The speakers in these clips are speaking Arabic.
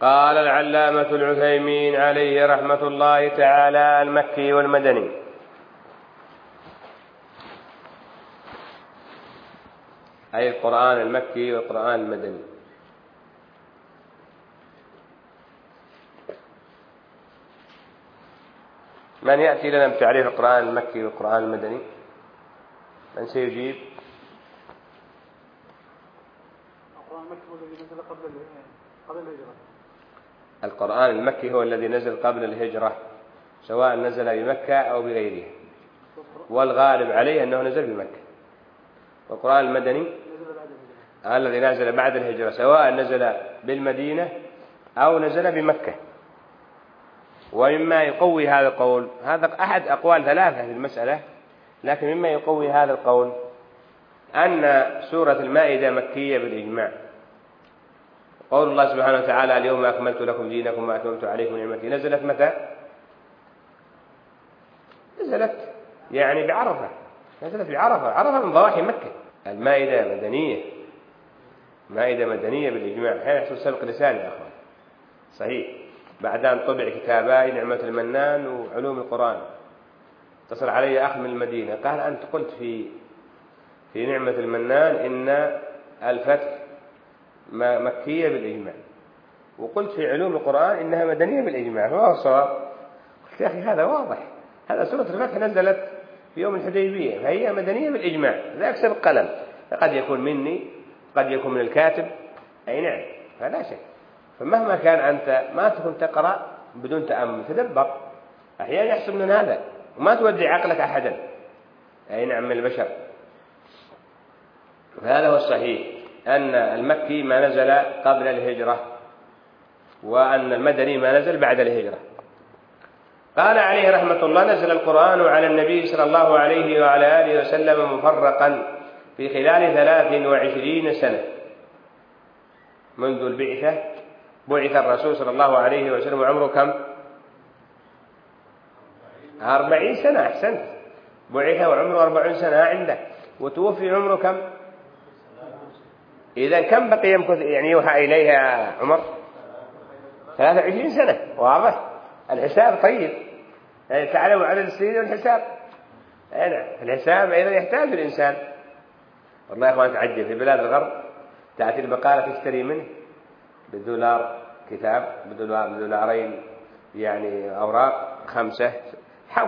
قال العلامة العثيمين عليه رحمة الله تعالى المكي والمدني. أي القرآن المكي والقرآن المدني. من يأتي لنا بتعريف القرآن المكي والقرآن المدني؟ من سيجيب القرآن المكي هو الذي نزل قبل قبل الهجرة القرآن المكي هو الذي نزل قبل الهجرة سواء نزل بمكة أو بغيرها والغالب عليه أنه نزل بمكة. والقرآن المدني الذي نزل بعد الهجرة سواء نزل بالمدينة أو نزل بمكة. ومما يقوي هذا القول هذا أحد أقوال ثلاثة في المسألة لكن مما يقوي هذا القول أن سورة المائدة مكية بالإجماع. قول الله سبحانه وتعالى اليوم أكملت لكم دينكم وأتممت عليكم نعمتي. نزلت متى؟ نزلت يعني بعرفة. نزلت بعرفة. عرفة من ضواحي مكة. المائدة مدنية. مائدة مدنية بالإجماع. حين يحصل سبق لسان يا أخوان. صحيح. بعد أن طبع كتاباي نعمة المنان وعلوم القرآن. اتصل علي أخ من المدينة. قال أنت قلت في في نعمة المنان إن الفتح مكية بالإجماع. وقلت في علوم القرآن إنها مدنية بالإجماع فما هو الصواب؟ قلت يا أخي هذا واضح. هذا سورة الفتح نزلت في يوم الحديبية فهي مدنية بالإجماع ذاك سبق قلم. قد يكون مني قد يكون من الكاتب. أي نعم فلا شك. فمهما كان أنت ما تكون تقرأ بدون تأمل تدبر. أحيانا يحصل من هذا وما تودي عقلك أحدا. أي نعم من البشر. فهذا هو الصحيح. أن المكي ما نزل قبل الهجرة وأن المدني ما نزل بعد الهجرة. قال عليه رحمة الله نزل القرآن على النبي صلى الله عليه وعلى آله وسلم مفرقا في خلال ثلاث وعشرين سنة. منذ البعثة بعث الرسول صلى الله عليه وسلم عمره كم؟ أربعين سنة أحسنت. بعث وعمره أربعين سنة عنده وتوفي عمره كم؟ إذا كم بقي يمكث يعني يوحى إليه يا عمر؟ ثلاثة وعشرين سنة واضح. الحساب طيب. يعني تعلموا عدد السنين والحساب. نعم الحساب أيضا يحتاج الإنسان. والله يا أخوان تعجب. في بلاد الغرب تأتي البقالة تشتري منه بالدولار كتاب بدولار بدولارين يعني أوراق خمسة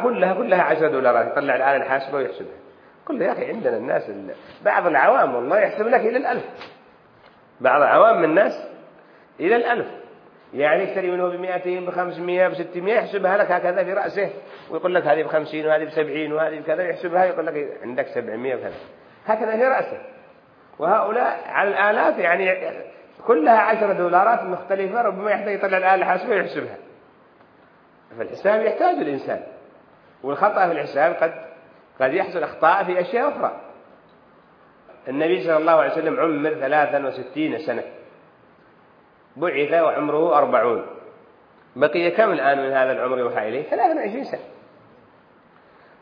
كلها كلها عشرة دولارات. يطلع الآن الحاسبة ويحسبها. كل يا أخي عندنا الناس ال- بعض العوام والله يحسب لك إلى الألف. بعض العوام من الناس إلى الألف. يعني يشتري منه بمئتين بخمسمائة بستمائة يحسبها لك هكذا في رأسه. ويقول لك هذه بخمسين وهذه بسبعين وهذه بكذا يحسبها يقول لك عندك سبعمائة وكذا. هكذا في رأسه. وهؤلاء على الآلاف يعني كلها عشرة دولارات مختلفة ربما يحتاج يطلع الآلة الحاسبة ويحسبها. فالحساب يحتاج الإنسان. والخطأ في الحساب قد قد يحصل أخطاء في أشياء أخرى. النبي صلى الله عليه وسلم عمر ثلاثا وستين سنة. بعث وعمره أربعون. بقي كم الآن من هذا العمر يوحى إليه؟ ثلاثا وعشرين سنة.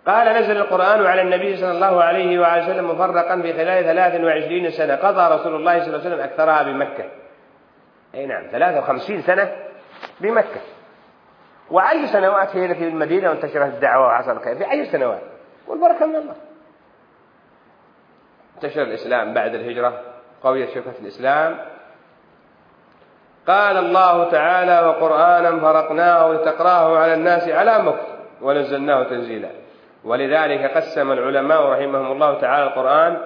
قال نزل القرآن على النبي صلى الله عليه وآله وسلم مفرقا في خلال ثلاث وعشرين سنة. قضى رسول الله صلى الله عليه وسلم أكثرها بمكة. أي نعم ثلاثة وخمسين سنة بمكة. وعشر سنوات هي في المدينة وانتشرت الدعوة وحصل الخير. في عشر سنوات. والبركة من الله. انتشر الإسلام بعد الهجرة قويت شوكة الإسلام. قال الله تعالى وقرآنا فرقناه لتقراه على الناس على مكت ونزلناه تنزيلا. ولذلك قسم العلماء رحمهم الله تعالى القرآن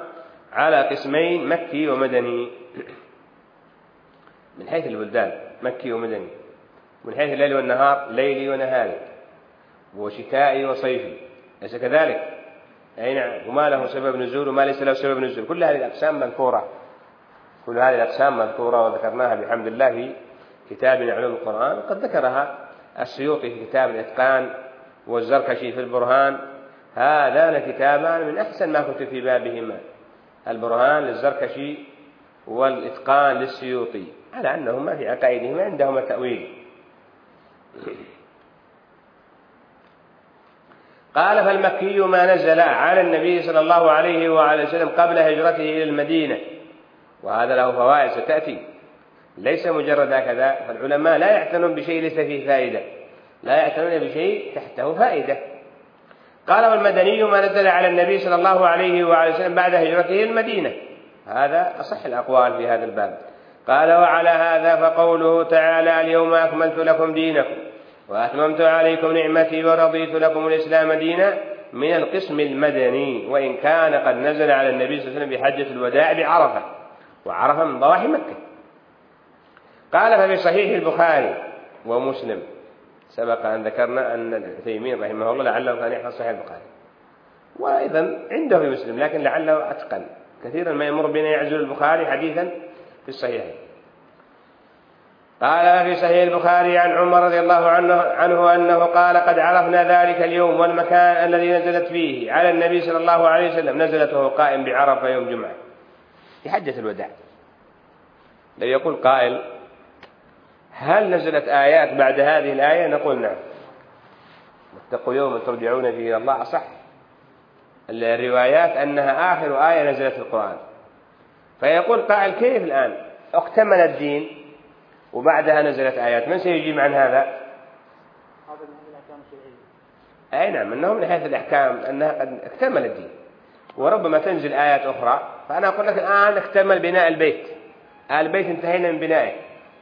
على قسمين مكي ومدني. من حيث البلدان مكي ومدني. من حيث الليل والنهار ليلي ونهاري. وشتائي وصيفي. أليس كذلك؟ أي نعم. وما له سبب نزول وما ليس له سبب نزول. كل هذه الأقسام مذكورة كل هذه الأقسام مذكورة وذكرناها بحمد الله في كتابنا علوم القرآن. قد ذكرها السيوطي في كتاب الإتقان والزركشي في البرهان. هذان كتابان من أحسن ما كتب في بابهما. البرهان للزركشي والإتقان للسيوطي. على أنهما في عقائدهما عندهما تأويل. قال فالمكي ما نزل على النبي صلى الله عليه وعلى وسلم قبل هجرته إلى المدينة. وهذا له فوائد ستأتي. ليس مجرد هكذا فالعلماء لا يعتنون بشيء ليس فيه فائدة. لا يعتنون بشيء تحته فائدة. قال والمدني ما نزل على النبي صلى الله عليه وعلى وسلم بعد هجرته المدينة. هذا أصح الأقوال في هذا الباب. قال وعلى هذا فقوله تعالى اليوم أكملت لكم دينكم. وأتممت عليكم نعمتي ورضيت لكم الإسلام دينا من القسم المدني وإن كان قد نزل على النبي صلى الله عليه وسلم بحجة الوداع بعرفة وعرفة من ضواحي مكة. قال ففي صحيح البخاري ومسلم سبق أن ذكرنا أن العثيمين رحمه الله لعله كان يحفظ صحيح البخاري. وأيضا عنده في مسلم لكن لعله أتقن. كثيرا ما يمر بنا يعزل البخاري حديثا في الصحيحين. قال في صحيح البخاري عن عمر رضي الله عنه, عنه أنه قال قد عرفنا ذلك اليوم والمكان الذي نزلت فيه على النبي صلى الله عليه وسلم. نزلت وهو قائم بعرفة يوم جمعة. في حجة الوداع. لو يقول قائل هل نزلت آيات بعد هذه الآية؟ نقول نعم. واتقوا يوما ترجعون فيه إلى الله. أصح الروايات أنها آخر آية نزلت في القرآن. فيقول قائل كيف الآن؟ اكتمل الدين. وبعدها نزلت آيات. من سيجيب عن هذا؟ هذا من الأحكام الشرعية. أي نعم أنه من حيث الأحكام أنها قد اكتمل الدين. وربما تنزل آيات أخرى فأنا أقول لك الآن اكتمل بناء البيت. البيت انتهينا من بنائه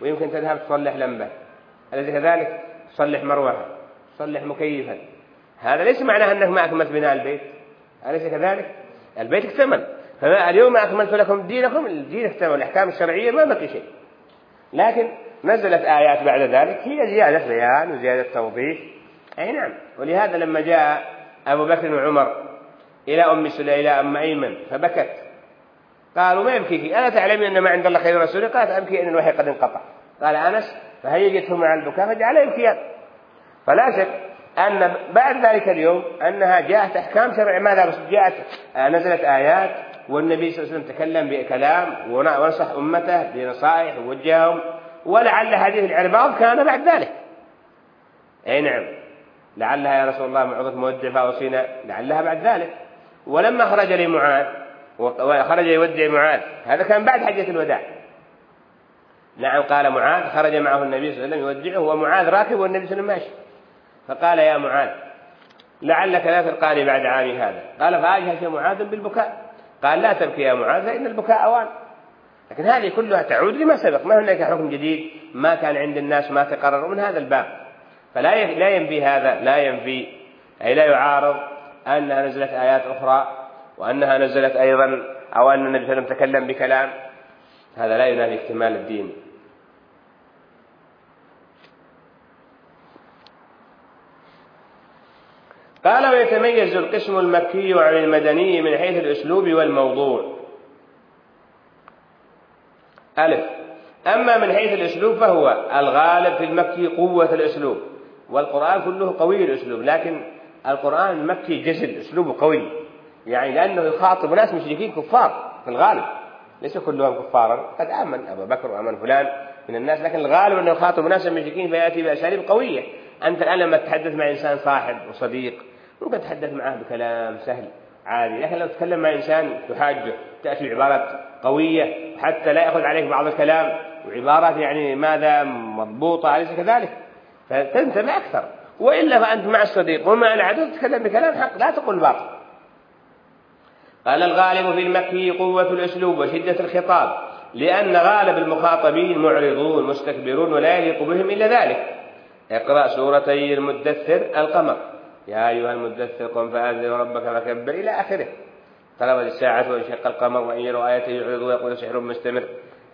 ويمكن تذهب تصلح لمبة. أليس كذلك؟ تصلح مروحة تصلح مكيفا هذا ليس معناه أنك ما أكملت بناء البيت. أليس كذلك؟ البيت اكتمل. فاليوم أكملت لكم دينكم الدين اكتمل الأحكام الشرعية ما بقي شيء. لكن نزلت آيات بعد ذلك هي زيادة بيان وزيادة توضيح. أي نعم. ولهذا لما جاء أبو بكر وعمر إلى أم سليم إلى أم أيمن فبكت. قالوا ما يبكيك؟ ألا تعلمين أن ما عند الله خير رسوله؟ قالت أبكي أن الوحي قد انقطع. قال أنس فهيجته مع البكاء فجعل يبكيان. فلا شك أن بعد ذلك اليوم أنها جاءت أحكام شرع ماذا جاءت؟ نزلت آيات والنبي صلى الله عليه وسلم تكلم بكلام ونصح أمته بنصائح ووجههم. ولعل هذه العرباض كان بعد ذلك. أي نعم. لعلها يا رسول الله موعظة مودع فأوصينا لعلها بعد ذلك. ولما خرج لمعاذ وخرج يودع معاذ هذا كان بعد حجة الوداع. نعم قال معاذ خرج معه النبي صلى الله عليه وسلم يودعه ومعاذ راكب والنبي صلى الله عليه وسلم ماشي. فقال يا معاذ لعلك لا تلقاني بعد عامي هذا. قال فأجهش معاذ بالبكاء. قال لا تبكي يا معاذ فإن البكاء أوان. لكن هذه كلها تعود لما سبق. ما هناك حكم جديد ما كان عند الناس ما تقرر من هذا الباب. فلا لا ينفي هذا لا ينفي أي لا يعارض أنها نزلت آيات أخرى وأنها نزلت أيضا أو أن النبي صلى الله عليه وسلم تكلم بكلام. هذا لا ينافي اكتمال الدين. قال ويتميز القسم المكي عن المدني من حيث الأسلوب والموضوع. ألف. أما من حيث الأسلوب فهو الغالب في المكي قوة الأسلوب والقرآن كله قوي الأسلوب لكن القرآن المكي جسد أسلوبه قوي يعني لأنه يخاطب ناس مشركين كفار في الغالب ليس كلهم كفارا قد آمن أبو بكر وآمن فلان من الناس لكن الغالب أنه يخاطب ناس مشركين فيأتي بأساليب قوية. أنت الآن لما تتحدث مع إنسان صاحب وصديق ممكن تتحدث معه بكلام سهل. عادي. لكن لو تتكلم مع إنسان تحاجه تأتي بعبارات قوية حتى لا يأخذ عليك بعض الكلام وعبارات يعني ماذا مضبوطة أليس كذلك؟ فتنتبه أكثر. وإلا فأنت مع الصديق ومع العدو تتكلم بكلام حق لا تقول باطل. قال الغالب في المكي قوة الأسلوب وشدة الخطاب لأن غالب المخاطبين معرضون مستكبرون ولا يليق بهم إلا ذلك. اقرأ سورتي المدثر القمر. يا أيها المدثر قم فأنذر ربك فكبر إلى آخره. اقتربت الساعة وانشق القمر وإن يروا آية يعرضوا ويقولوا سحر مستمر.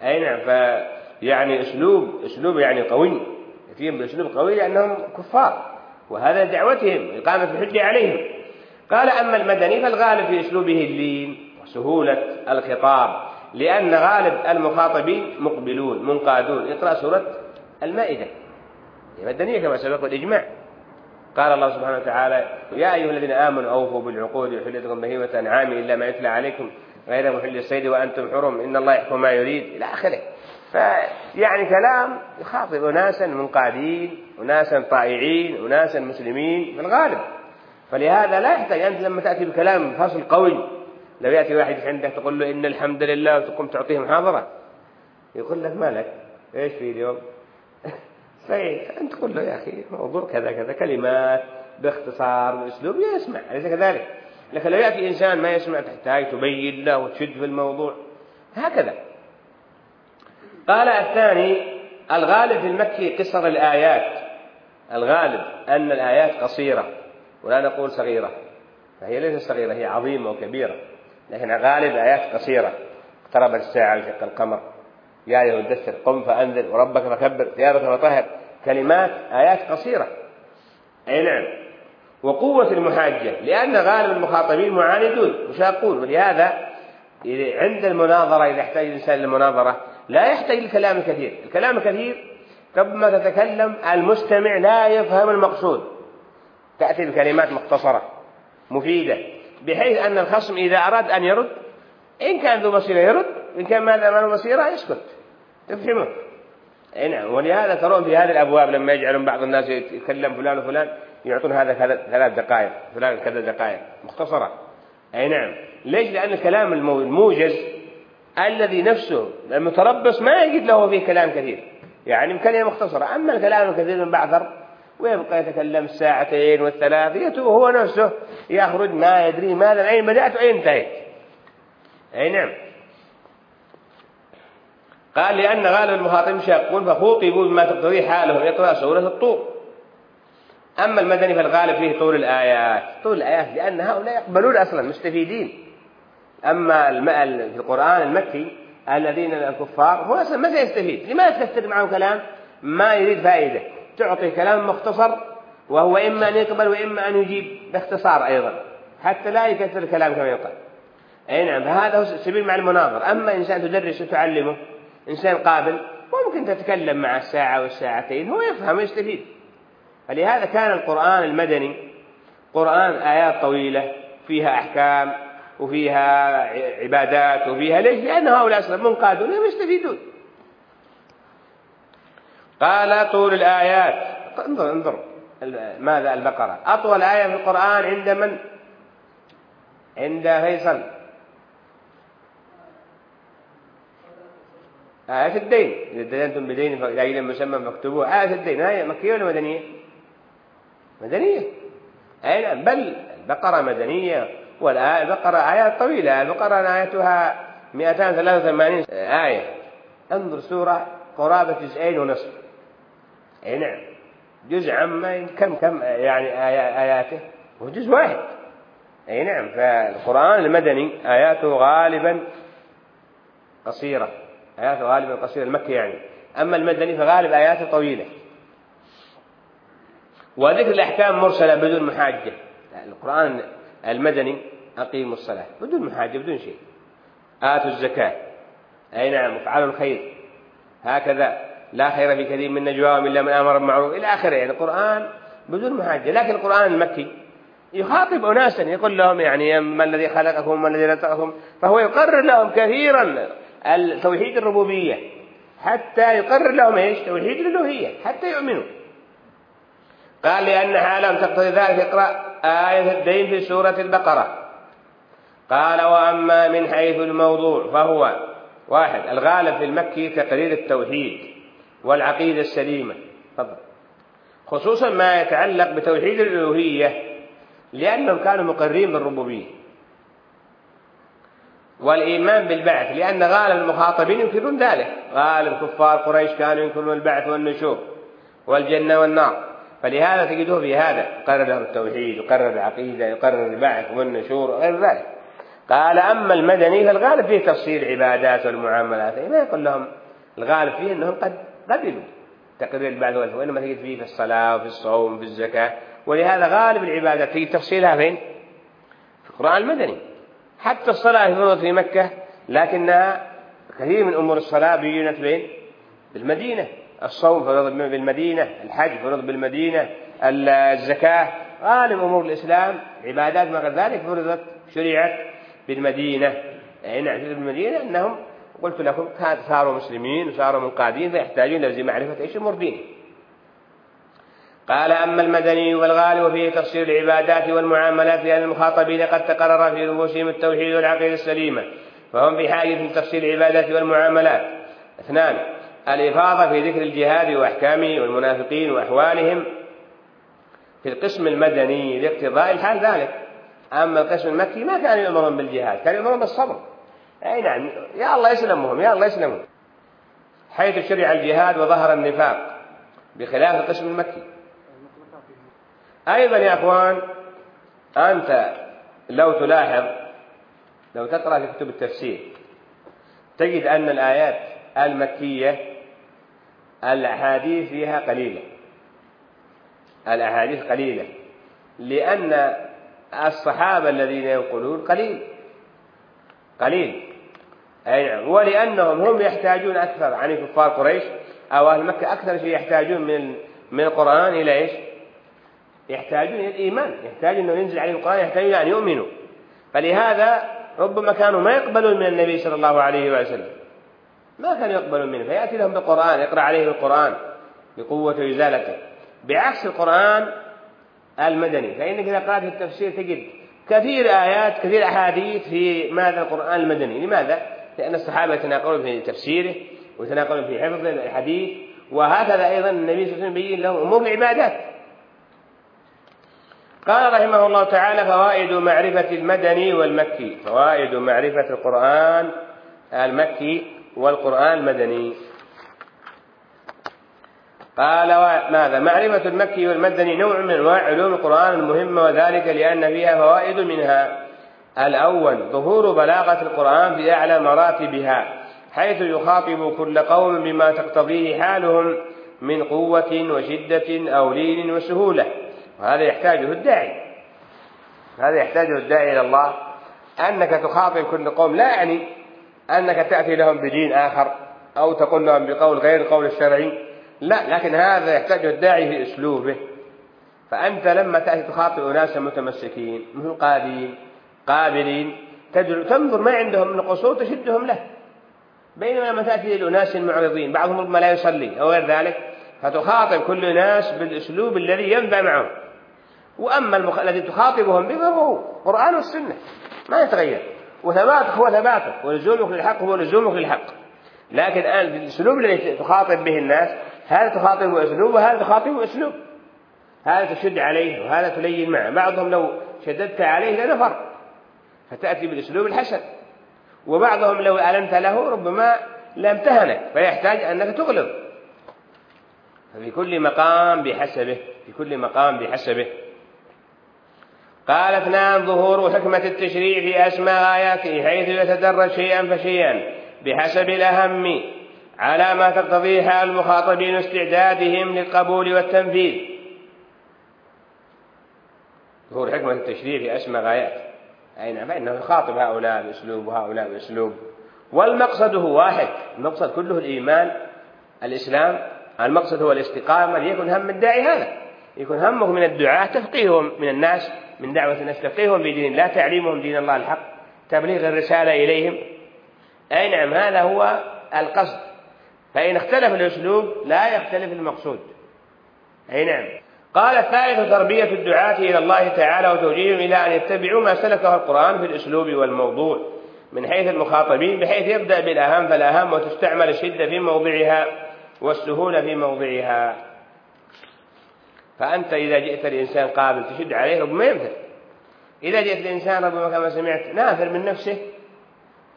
أي نعم فيعني أسلوب أسلوب يعني قوي. يأتيهم بأسلوب قوي لأنهم كفار وهذا دعوتهم إقامة الحجة عليهم. قال أما المدني فالغالب في أسلوبه اللين وسهولة الخطاب لأن غالب المخاطبين مقبلون منقادون. اقرأ سورة المائدة. المدنية كما سبق الإجماع قال الله سبحانه وتعالى يا أيها الذين آمنوا أوفوا بالعقود وحلت لكم بهيمة أنعام إلا ما يتلى عليكم غير محل الصيد وأنتم حرم إن الله يحكم ما يريد إلى آخره. فيعني كلام يخاطب أناسا منقادين أناسا طائعين أناسا مسلمين في الغالب فلهذا لا يحتاج أنت لما تأتي بكلام فصل قوي لو يأتي واحد عندك تقول له إن الحمد لله وتقوم تعطيه محاضرة يقول لك مالك إيش في اليوم؟ صحيح أنت تقول له يا أخي موضوع كذا كذا كلمات باختصار بأسلوب يسمع أليس كذلك؟ لكن لو يأتي إنسان ما يسمع تحتاج تبين له وتشد في الموضوع هكذا. قال الثاني الغالب في المكي قصر الآيات. الغالب أن الآيات قصيرة ولا نقول صغيرة فهي ليست صغيرة هي عظيمة وكبيرة لكن غالب آيات قصيرة. اقتربت الساعة انشق القمر. يا أيها الدثر قم فأنذر وربك فكبر ثيابك فطهر. كلمات آيات قصيرة. أي نعم. وقوة المحاجة لأن غالب المخاطبين معاندون مشاقون. ولهذا عند المناظرة إذا يحتاج الإنسان للمناظرة لا يحتاج للكلام الكثير الكلام الكثير قبل ما تتكلم المستمع لا يفهم المقصود. تأتي بكلمات مختصرة مفيدة بحيث أن الخصم إذا أراد أن يرد إن كان ذو بصيرة يرد إن كان ما ذو بصيرة يسكت. تفهمه أي نعم ولهذا ترون في هذه الأبواب لما يجعلون بعض الناس يتكلم فلان وفلان يعطون هذا ثلاث دقائق فلان كذا دقائق مختصرة. أي نعم. ليش؟ لأن الكلام الموجز الذي نفسه المتربص ما يجد له فيه كلام كثير. يعني كلمة مختصرة. أما الكلام الكثير من بعثر ويبقى يتكلم الساعتين والثلاث يتوه هو نفسه يخرج ما يدري ماذا أين بدأت وأين انتهيت أي نعم. قال لأن غالب المخاطبين شاقون فخوطبوا بما تقتضيه حالهم يقرأ سورة الطور. أما المدني فالغالب فيه طول الآيات. طول الآيات لأن هؤلاء يقبلون أصلا مستفيدين. أما في القرآن المكي الذين الكفار هو أصلا ما سيستفيد. لماذا تكثر معه كلام؟ ما يريد فائدة. تعطي كلام مختصر وهو إما أن يقبل وإما أن يجيب باختصار أيضا. حتى لا يكثر الكلام كما يقال. أي نعم فهذا هو سبيل مع المناظر. أما إنسان تدرس وتعلمه إنسان قابل ممكن تتكلم مع الساعة والساعتين هو يفهم ويستفيد. فلهذا كان القرآن المدني قرآن آيات طويلة فيها أحكام وفيها عبادات وفيها ليش؟ لأن هؤلاء منقادون يستفيدون. قال طول الآيات. انظر انظر ماذا البقرة؟ أطول آية في القرآن عند من؟ عند فيصل. آية الدين. إذا دينتم بدين فإلى مسمى فاكتبوه. آية الدين. آية مكية ولا مدنية؟ مدنية. أي بل البقرة مدنية. والبقرة آيات طويلة. البقرة آياتها 283 آية. انظر سورة قرابة جزئين ونصف. أي نعم. جزء عما كم كم يعني آياته. هو جزء واحد. أي نعم. فالقرآن المدني آياته غالبا قصيرة. آياته غالبا قصيرة المكي يعني. أما المدني فغالب آياته طويلة. وذكر الأحكام مرسلة بدون محاجة. القرآن المدني أقيموا الصلاة. بدون محاجة بدون شيء. آتوا الزكاة. أي نعم افعلوا الخير. هكذا. لا خير في كثير من نجواهم إلا من أمر بالمعروف. إلى آخره. يعني القرآن بدون محاجة. لكن القرآن المكي يخاطب أناسا. يقول لهم يعني ما الذي خلقكم وما الذي رزقكم. فهو يقرر لهم كثيرا. توحيد الربوبية. حتى يقرر لهم إيش؟ توحيد الألوهية حتى يؤمنوا. قال لأن حالهم تقتضي ذلك اقرأ آية الدين في سورة البقرة. قال وأما من حيث الموضوع فهو واحد الغالب في المكي تقرير التوحيد والعقيدة السليمة. تفضل. خصوصا ما يتعلق بتوحيد الألوهية لأنهم كانوا مقرين بالربوبية. والإيمان بالبعث لأن غالب المخاطبين ينكرون ذلك. غالب كفار قريش كانوا ينكرون البعث والنشور والجنة والنار. فلهذا تجده في هذا. يقرر التوحيد يقرر العقيدة يقرر البعث والنشور وغير ذلك. قال أما المدني فالغالب فيه تفصيل العبادات والمعاملات. ما يقول لهم الغالب فيه أنهم قد قبلوا تقرير البعث والنشور وإنما تجد فيه في الصلاة وفي الصوم وفي الزكاة. ولهذا غالب العبادات تجد تفصيلها فين؟ في القرآن المدني. حتى الصلاة فرضت في مكة لكنها كثير من أمور الصلاة بينت بين بالمدينة. الصوم فرض بالمدينة الحج فرض بالمدينة الزكاة غالب أمور الإسلام عبادات ما غير ذلك فرضت شرعت بالمدينة. يعني نعم بالمدينة أنهم قلت لكم صاروا مسلمين وصاروا منقادين فيحتاجون إلى معرفة إيش أمور دينهم قال أما المدني والغالب فيه تفسير العبادات والمعاملات لأن المخاطبين قد تقرر في رؤوسهم التوحيد والعقيدة السليمة فهم بحاجة في تفسير العبادات والمعاملات. اثنان الإفاضة في ذكر الجهاد وأحكامه والمنافقين وأحوالهم. في القسم المدني لاقتضاء الحال ذلك. أما القسم المكي ما كان يأمرهم بالجهاد كان يأمرهم بالصبر. أي نعم يا الله يسلمهم يا الله يسلمهم. حيث شرع الجهاد وظهر النفاق بخلاف القسم المكي. أيضا يا أخوان أنت لو تلاحظ لو تقرأ في كتب التفسير تجد أن الآيات المكية الأحاديث فيها قليلة. الأحاديث قليلة لأن الصحابة الذين ينقلون قليل قليل. أي نعم ولأنهم هم يحتاجون أكثر. عن كفار قريش أو أهل مكة أكثر شيء يحتاجون من من القرآن إلى إيش؟ يحتاجون إلى الإيمان يحتاجون أنه ينزل عليهم القرآن يحتاجون أن يؤمنوا. فلهذا ربما كانوا ما يقبلون من النبي صلى الله عليه وسلم. ما كانوا يقبلون منه فيأتي لهم بالقرآن يقرأ عليهم القرآن بقوة وإزالته بعكس القرآن المدني فإنك إذا قرأت التفسير تجد كثير آيات كثير أحاديث في ماذا القرآن المدني. لماذا؟ لأن الصحابة يتناقلون في تفسيره ويتناقلون في حفظ الحديث. وهكذا أيضا النبي صلى الله عليه وسلم يبين لهم أمور العبادات. قال رحمه الله تعالى فوائد معرفة المدني والمكي. فوائد معرفة القرآن المكي والقرآن المدني. قال ماذا معرفة المكي والمدني نوع من أنواع علوم القرآن المهمة وذلك لأن فيها فوائد منها. الأول ظهور بلاغة القرآن في أعلى مراتبها حيث يخاطب كل قوم بما تقتضيه حالهم من قوة وشدة أو لين وسهولة. وهذا يحتاجه الداعي. هذا يحتاجه الداعي إلى الله. أنك تخاطب كل قوم لا يعني أنك تأتي لهم بدين آخر أو تقول لهم بقول غير القول الشرعي. لا لكن هذا يحتاجه الداعي في أسلوبه. فأنت لما تأتي تخاطب أناسا متمسكين مثل قادين قابلين تنظر ما عندهم من قصور تشدهم له. بينما لما تأتي لأناس معرضين بعضهم ربما لا يصلي أو غير ذلك فتخاطب كل ناس بالأسلوب الذي ينفع معهم. وأما المخ... الذي تخاطبهم به فهو القرآن والسنة. ما يتغير. وثباتك هو ثباتك ولزومك للحق هو لزومك للحق. لكن الآن الأسلوب الذي تخاطب به الناس هذا تخاطب أسلوب وهذا تخاطب أسلوب. هذا تشد عليه وهذا تلين معه. بعضهم لو شددت عليه لنفر. فتأتي بالأسلوب الحسن. وبعضهم لو ألمت له ربما لامتهنك فيحتاج أنك تغلظ. ففي كل مقام بحسبه. في كل مقام بحسبه. قال اثنان ظهور حكمة التشريع في أسماء آياته حيث يتدرج شيئا فشيئا بحسب الأهم على ما تقتضيه حال المخاطبين واستعدادهم للقبول والتنفيذ. ظهور حكمة التشريع في أسماء غايات أي نعم فإنه يخاطب هؤلاء بأسلوب وهؤلاء بأسلوب. والمقصد هو واحد المقصد كله الإيمان الإسلام المقصد هو الاستقامة ليكن هم الداعي هذا. يكون همه من الدعاة تفقيههم من الناس من دعوة الناس تفقيههم في دين الله تعليمهم دين الله الحق تبليغ الرسالة إليهم. أي نعم هذا هو القصد. فإن اختلف الأسلوب لا يختلف المقصود. أي نعم. قال الثالث تربية الدعاة إلى الله تعالى وتوجيههم إلى أن يتبعوا ما سلكه القرآن في الأسلوب والموضوع من حيث المخاطبين بحيث يبدأ بالأهم فالأهم وتستعمل الشدة في موضعها والسهولة في موضعها. فأنت إذا جئت الإنسان قابل تشد عليه ربما ينفر إذا جئت الإنسان ربما كما سمعت نافر من نفسه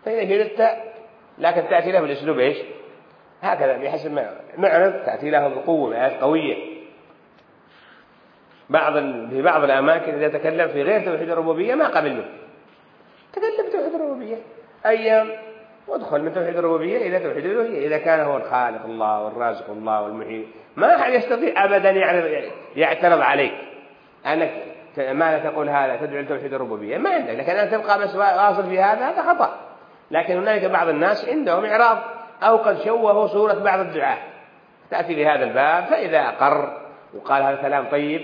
فإذا شددت لكن تأتي له بالأسلوب إيش؟ هكذا بحسب ما معرض تأتي له بقوة آيات قوية. بعض في بعض الأماكن إذا تكلم في غير توحيد الربوبية ما قبل منه تكلم توحيد الربوبية. أيام وادخل من توحيد الربوبية إلى توحيد الألوهية. إذا كان هو الخالق الله والرازق الله والمحيي ما أحد يستطيع أبدا يعترض عليك. أنك ماذا تقول هذا؟ تدعو إلى توحيد الربوبية؟ ما عندك. لكن أن تبقى بس واصل في هذا هذا خطأ. لكن هنالك بعض الناس عندهم إعراض أو قد شوهوا صورة بعض الدعاة. تأتي لهذا الباب فإذا أقر وقال هذا كلام طيب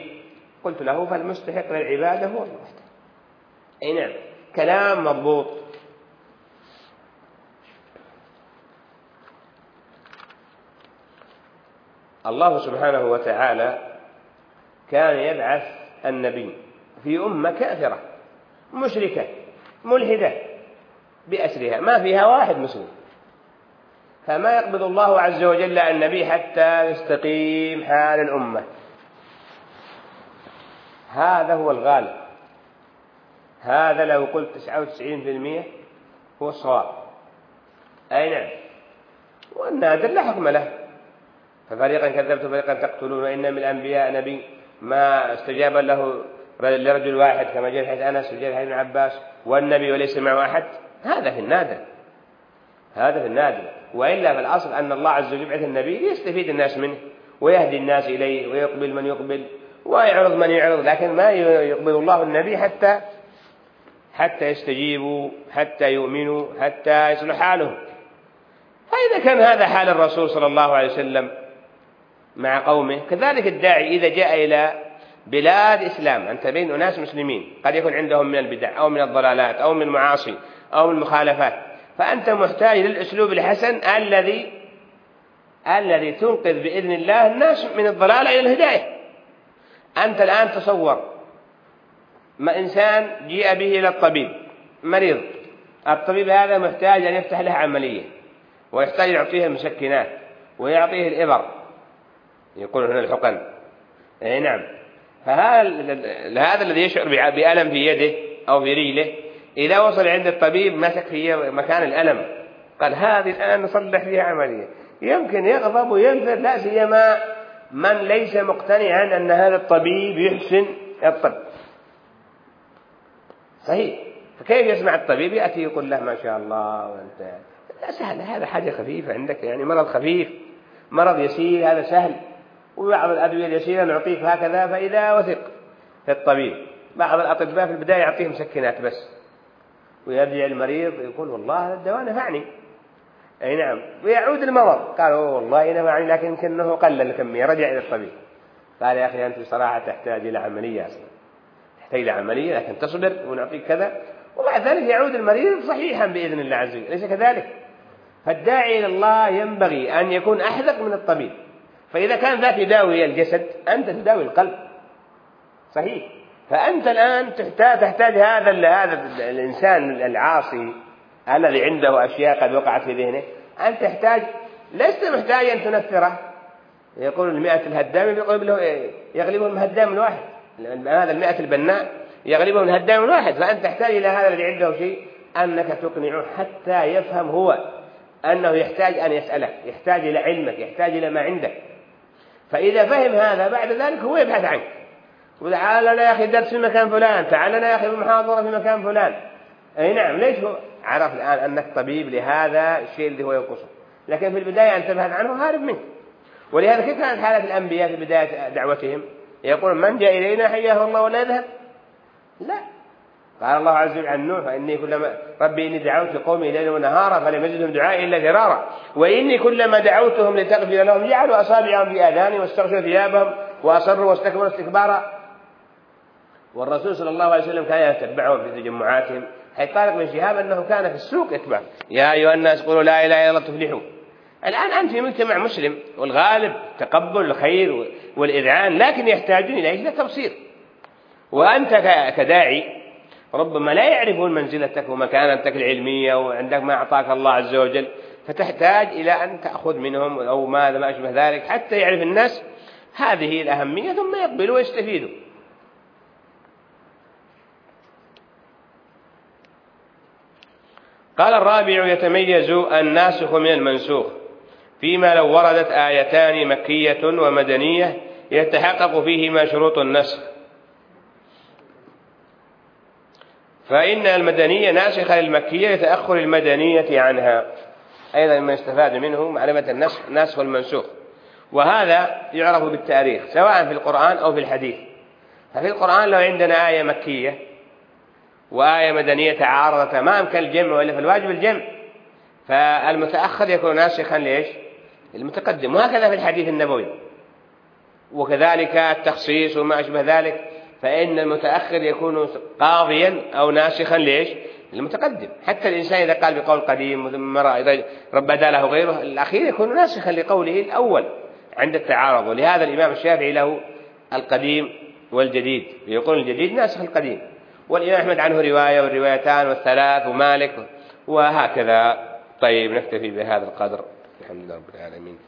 قلت له فالمستحق للعبادة هو الله أي نعم. كلام مضبوط. الله سبحانه وتعالى كان يبعث النبي في أمة كافرة مشركة ملحدة بأسرها ما فيها واحد مسلم. فما يقبض الله عز وجل النبي حتى يستقيم حال الأمة. هذا هو الغالب. هذا لو قلت تسعة وتسعين في المية هو الصواب. أي نعم. والنادر لا حكم له. ففريقا كذبت وفريقا تقتلون. وإن من الأنبياء نبي ما استجاب له لرجل واحد كما جاء في حديث أنس وجاء في حديث ابن عباس. والنبي وليس معه أحد. هذا في النادر. هذا في النادر. وإلا في الأصل أن الله عز وجل يبعث النبي ليستفيد الناس منه ويهدي الناس إليه ويقبل من يقبل ويعرض من يعرض. لكن ما يقبل الله النبي حتى حتى يستجيبوا حتى يؤمنوا حتى يصلح حالهم. فإذا كان هذا حال الرسول صلى الله عليه وسلم مع قومه. كذلك الداعي إذا جاء إلى بلاد إسلام. أنت بين أناس مسلمين. قد يكون عندهم من البدع أو من الضلالات أو من المعاصي أو من المخالفات. فأنت محتاج للأسلوب الحسن الذي الذي تنقذ بإذن الله الناس من الضلال إلى الهداية. أنت الآن تصور ما إنسان جيء به إلى الطبيب مريض. الطبيب هذا محتاج أن يفتح له عملية ويحتاج يعطيه المسكنات ويعطيه الإبر يقول هنا الحقن. أي نعم. فهذا الذي يشعر بألم في يده أو في رجله إذا وصل عند الطبيب مسك في مكان الألم. قال هذه الآن نصلح فيها عملية. يمكن يغضب وينفر لا سيما من ليس مقتنعا أن هذا الطبيب يحسن الطب. صحيح. فكيف يسمع الطبيب؟ يأتي يقول له ما شاء الله وأنت لا سهل. هذا حاجة خفيفة عندك يعني مرض خفيف مرض يسير هذا سهل. وبعض الأدوية اليسيرة نعطيك هكذا فإذا وثق في الطبيب. بعض الأطباء في البداية يعطيه مسكنات بس. ويرجع المريض يقول والله هذا الدواء نفعني. أي نعم. ويعود المرض. قال والله نفعني لكن يمكن قل الكمية. رجع إلى الطبيب. قال يا أخي أنت بصراحة تحتاج إلى عملية أصلا. تحتاج إلى عملية لكن تصبر ونعطيك كذا. وبعد ذلك يعود المريض صحيحا بإذن الله عز وجل. ليس كذلك. فالداعي إلى الله ينبغي أن يكون أحذق من الطبيب. فإذا كان ذاك يداوي الجسد أنت تداوي القلب. صحيح. فأنت الآن تحتاج, تحتاج هذا هذا الإنسان العاصي الذي عنده أشياء قد وقعت في ذهنه أنت تحتاج لست محتاج أن تنفره. يقول المئة الهدام يغلبهم الهدام الواحد هذا المئة البناء يغلبهم الهدام الواحد فأنت تحتاج إلى هذا الذي عنده شيء أنك تقنعه حتى يفهم هو أنه يحتاج أن يسألك يحتاج إلى علمك يحتاج إلى ما عندك. فإذا فهم هذا بعد ذلك هو يبحث عنك وتعال لنا يا أخي درس في مكان فلان تعال لنا يا أخي محاضرة في مكان فلان. أي نعم ليش هو؟ عرف الآن أنك طبيب لهذا الشيء اللي هو ينقصه لكن في البداية أن تبحث عنه هارب منك. ولهذا كيف كانت حالة الأنبياء في بداية دعوتهم؟ يقول من جاء إلينا حياه الله ولا يذهب. لا. قال الله عز وجل عن نوح فإني كلما ربي إني دعوت قومي ليلا ونهارا فلم يزدهم دعائي إلا فرارا. وإني كلما دعوتهم لتغفر لهم جعلوا أصابعهم في آذانهم واستغشوا ثيابهم وأصروا واستكبروا استكبارا. والرسول صلى الله عليه وسلم كان يتبعهم في تجمعاتهم. حيث طارق بن شهاب أنه كان في السوق يتبع يا أيها الناس قولوا لا إله إلا الله تفلحوا. الآن أنت في مجتمع مسلم والغالب تقبل الخير والإذعان لكن يحتاجون إلى تبصير. وأنت كداعي ربما لا يعرفون منزلتك ومكانتك العلمية وعندك ما أعطاك الله عز وجل فتحتاج إلى أن تأخذ منهم أو ماذا ما أشبه ذلك حتى يعرف الناس هذه الأهمية ثم يقبلوا ويستفيدوا. قال الرابع يتميز الناسخ من المنسوخ. فيما لو وردت آيتان مكية ومدنية يتحقق فيهما شروط النسخ. فإن المدنية ناسخة للمكية لتأخر المدنية عنها. أيضا ما يستفاد منه معرفة النسخ ناسخ والمنسوخ. وهذا يعرف بالتاريخ سواء في القرآن أو في الحديث. ففي القرآن لو عندنا آية مكية وآية مدنية تعارضتا ما أمكن الجمع وإلا فالواجب الجمع. فالمتأخر يكون ناسخا ليش؟ المتقدم وهكذا في الحديث النبوي. وكذلك التخصيص وما أشبه ذلك. فإن المتأخر يكون قاضيا أو ناسخا ليش؟ المتقدم حتى الإنسان إذا قال بقول قديم ثم رب له غيره الأخير يكون ناسخا لقوله الأول عند التعارض. ولهذا الإمام الشافعي له القديم والجديد يقول الجديد ناسخ القديم. والإمام أحمد عنه رواية والروايتان والثلاث ومالك وهكذا. طيب نكتفي بهذا القدر. الحمد لله رب العالمين.